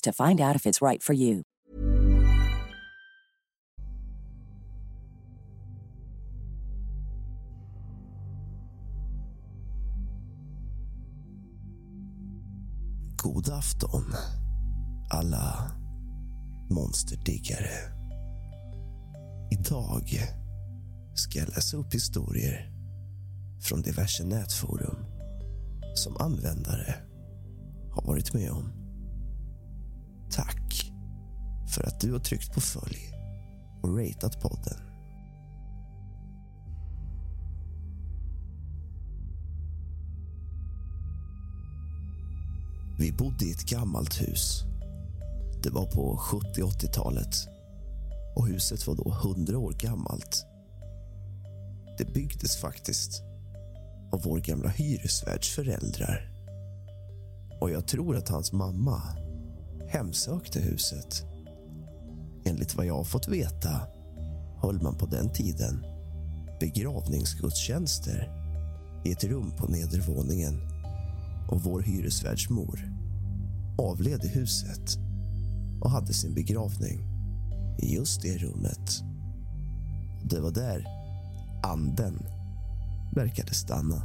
to find out if it's right for you. God afton, alla monsterdiggare. Idag ska jag läsa upp historier från diverse nätforum som användare har varit med om. Tack för att du har tryckt på följ och ratat podden. Vi bodde i ett gammalt hus. Det var på 70-80-talet och huset var då 100 år gammalt. Det byggdes faktiskt av vår gamla hyresvärds föräldrar. Och jag tror att hans mamma hemsökte huset. Enligt vad jag har fått veta höll man på den tiden begravningsgudstjänster i ett rum på nedervåningen och vår hyresvärdsmor avled i huset och hade sin begravning i just det rummet. Det var där anden verkade stanna.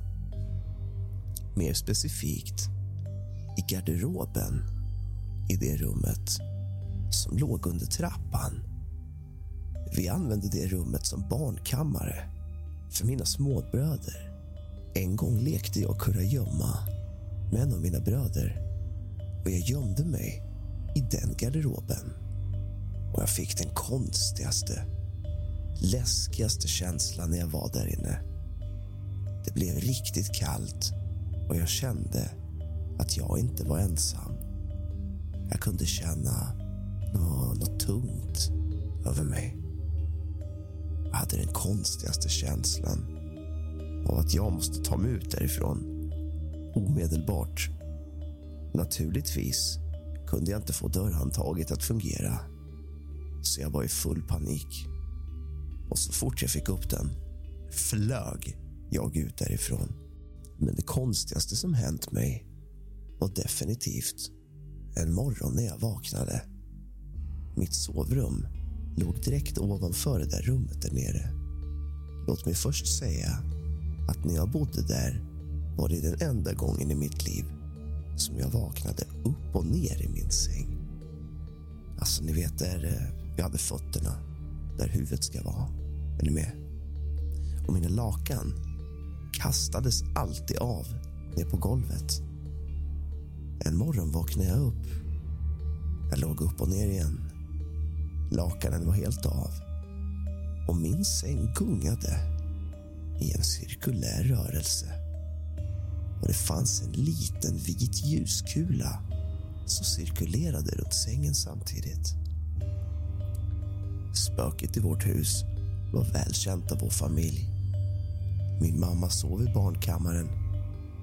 Mer specifikt i garderoben i det rummet som låg under trappan. Vi använde det rummet som barnkammare för mina småbröder. En gång lekte jag kurragömma med en av mina bröder och jag gömde mig i den garderoben. Och jag fick den konstigaste, läskigaste känslan när jag var där inne. Det blev riktigt kallt och jag kände att jag inte var ensam. Jag kunde känna något, något tungt över mig. Jag hade den konstigaste känslan av att jag måste ta mig ut därifrån omedelbart. Naturligtvis kunde jag inte få dörrhandtaget att fungera så jag var i full panik. Och så fort jag fick upp den flög jag ut därifrån. Men det konstigaste som hänt mig var definitivt en morgon när jag vaknade. Mitt sovrum låg direkt ovanför det där rummet där nere. Låt mig först säga att när jag bodde där var det den enda gången i mitt liv som jag vaknade upp och ner i min säng. Alltså, ni vet där eh, jag hade fötterna, där huvudet ska vara. Är ni med? Och mina lakan kastades alltid av ner på golvet. En morgon vaknade jag upp. Jag låg upp och ner igen. Lakanen var helt av och min säng gungade i en cirkulär rörelse. Och det fanns en liten vit ljuskula som cirkulerade runt sängen samtidigt. Spöket i vårt hus var välkänt av vår familj. Min mamma sov i barnkammaren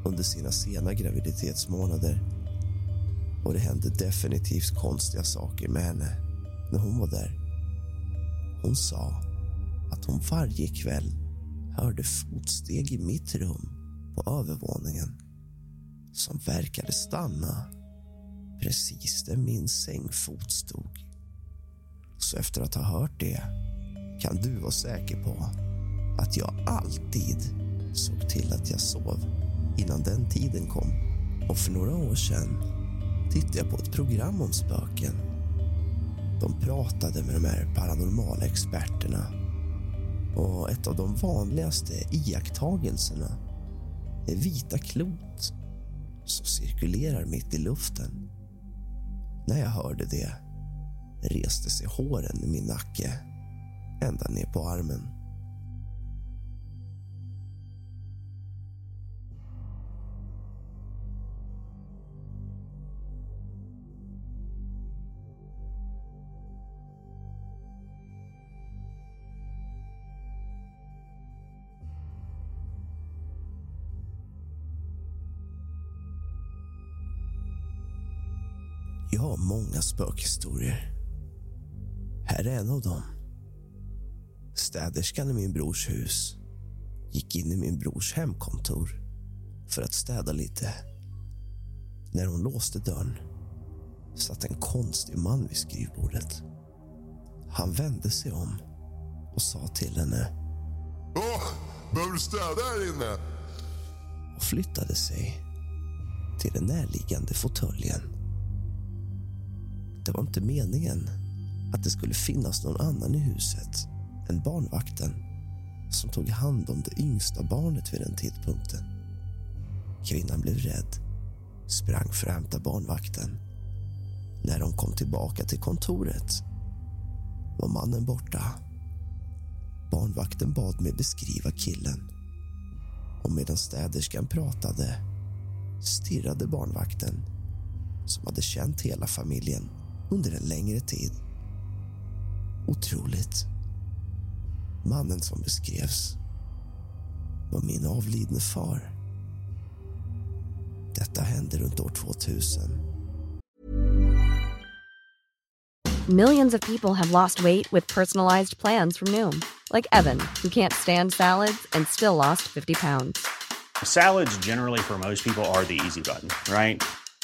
under sina sena graviditetsmånader och det hände definitivt konstiga saker med henne när hon var där. Hon sa att hon varje kväll hörde fotsteg i mitt rum på övervåningen som verkade stanna precis där min sängfot stod. Så efter att ha hört det kan du vara säker på att jag alltid såg till att jag sov innan den tiden kom. Och för några år sedan tittade jag på ett program om spöken. De pratade med de här paranormala experterna och ett av de vanligaste iakttagelserna är vita klot som cirkulerar mitt i luften. När jag hörde det reste sig håren i min nacke ända ner på armen. Jag har många spökhistorier. Här är en av dem. Städerskan i min brors hus gick in i min brors hemkontor för att städa lite. När hon låste dörren satt en konstig man vid skrivbordet. Han vände sig om och sa till henne Åh, behöver du städa här inne? och flyttade sig till den närliggande fåtöljen. Det var inte meningen att det skulle finnas någon annan i huset än barnvakten som tog hand om det yngsta barnet vid den tidpunkten. Kvinnan blev rädd, sprang för att hämta barnvakten. När de kom tillbaka till kontoret var mannen borta. Barnvakten bad mig beskriva killen och medan städerskan pratade stirrade barnvakten som hade känt hela familjen under en längre tid. Otroligt. Mannen som beskrevs var min avlidne far. Detta hände runt år 2000. Millions of people have lost weight with personalized plans from Noom, like Evan, who can't stand salads and still lost 50 pounds. Salads, generally, for most people, are the easy button, right?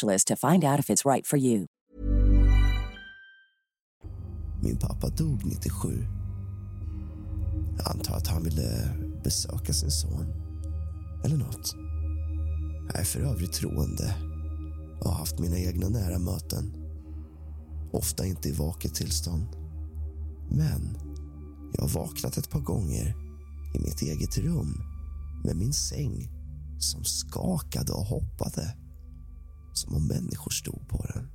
to find out if it's right for you. Min pappa dog 97. Jag antar att han ville besöka sin son. Eller nåt. Jag är för övrigt troende och har haft mina egna nära möten. Ofta inte i vaket tillstånd. Men jag har vaknat ett par gånger i mitt eget rum med min säng som skakade och hoppade som om människor stod på den.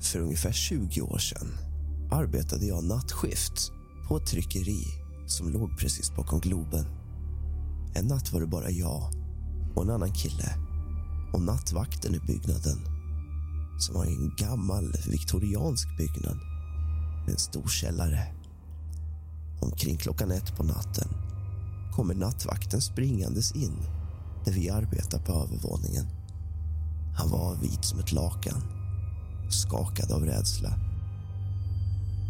För ungefär 20 år sedan arbetade jag nattskift på ett tryckeri som låg precis bakom Globen. En natt var det bara jag och en annan kille och nattvakten i byggnaden som var en gammal viktoriansk byggnad med en stor källare. Omkring klockan ett på natten kommer nattvakten springandes in där vi arbetar på övervåningen. Han var vit som ett lakan, skakad av rädsla.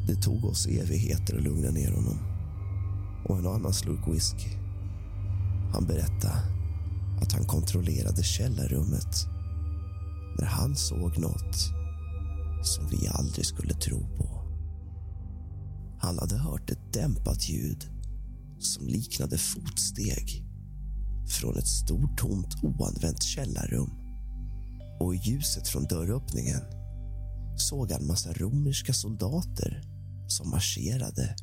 Det tog oss evigheter att lugna ner honom och en annan slurk whisky. Han berättade att han kontrollerade källarrummet när han såg något som vi aldrig skulle tro på. Han hade hört ett dämpat ljud som liknade fotsteg från ett stort tomt oanvänt källarrum. Och i ljuset från dörröppningen såg han massa romerska soldater som marscherade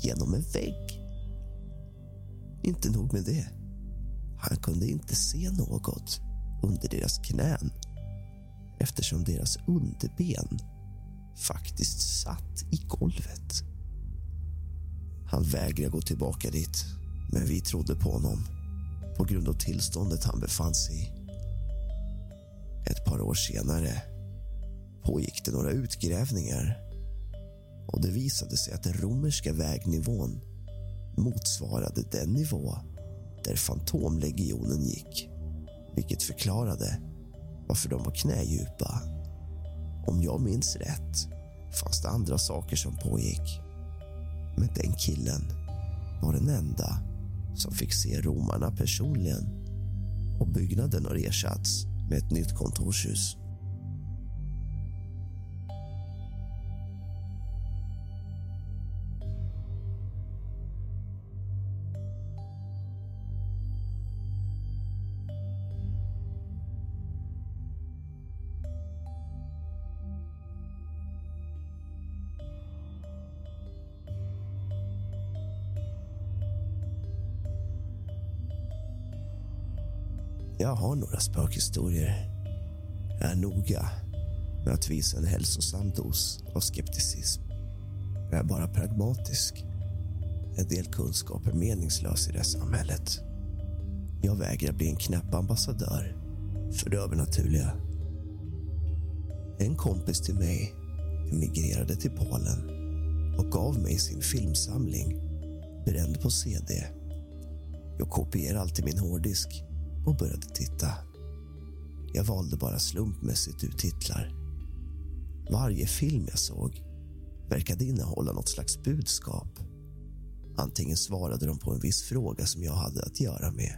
genom en vägg. Inte nog med det. Han kunde inte se något under deras knän eftersom deras underben faktiskt satt i golvet. Han vägrade gå tillbaka dit, men vi trodde på honom på grund av tillståndet han befann sig i. Ett par år senare pågick det några utgrävningar och det visade sig att den romerska vägnivån motsvarade den nivå där Fantomlegionen gick vilket förklarade varför de var knädjupa. Om jag minns rätt fanns det andra saker som pågick. Men den killen var den enda som fick se romarna personligen och byggnaden har ersatts med ett nytt kontorshus. Jag har några spökhistorier. Jag är noga med att visa en hälsosam dos av skepticism. Jag är bara pragmatisk. En del kunskap är meningslös i det samhället. Jag vägrar bli en knäpp ambassadör för det övernaturliga. En kompis till mig emigrerade till Polen och gav mig sin filmsamling bränd på cd. Jag kopierar alltid min hårddisk och började titta. Jag valde bara slumpmässigt ut titlar. Varje film jag såg verkade innehålla något slags budskap. Antingen svarade de på en viss fråga som jag hade att göra med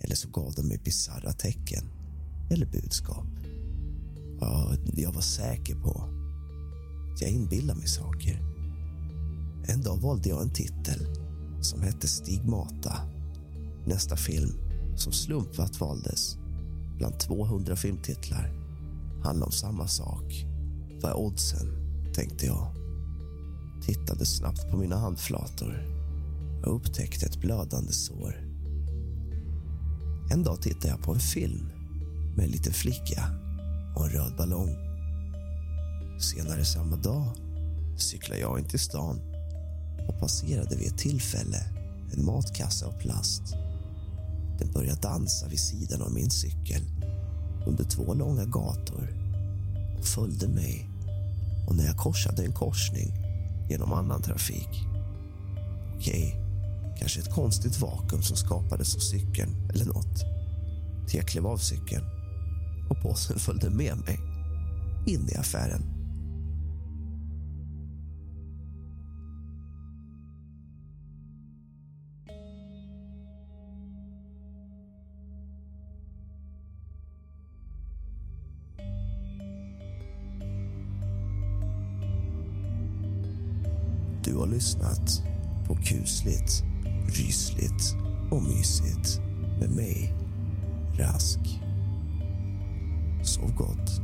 eller så gav de mig bisarra tecken eller budskap. Ja, jag var säker på att jag inbillade mig saker. En dag valde jag en titel som hette Stigmata. Nästa film som slumpvat valdes bland 200 filmtitlar handlade om samma sak. Vad är oddsen? tänkte jag. Tittade snabbt på mina handflator och upptäckte ett blödande sår. En dag tittade jag på en film med en liten flicka och en röd ballong. Senare samma dag cyklade jag in till stan och passerade vid ett tillfälle en matkasse av plast den började dansa vid sidan av min cykel under två långa gator och följde mig. Och när jag korsade en korsning genom annan trafik. Okej, kanske ett konstigt vakuum som skapades av cykeln eller nåt. Till jag klev av cykeln och påsen följde med mig in i affären. Du har lyssnat på kusligt, rysligt och mysigt med mig, Rask. Sov gott.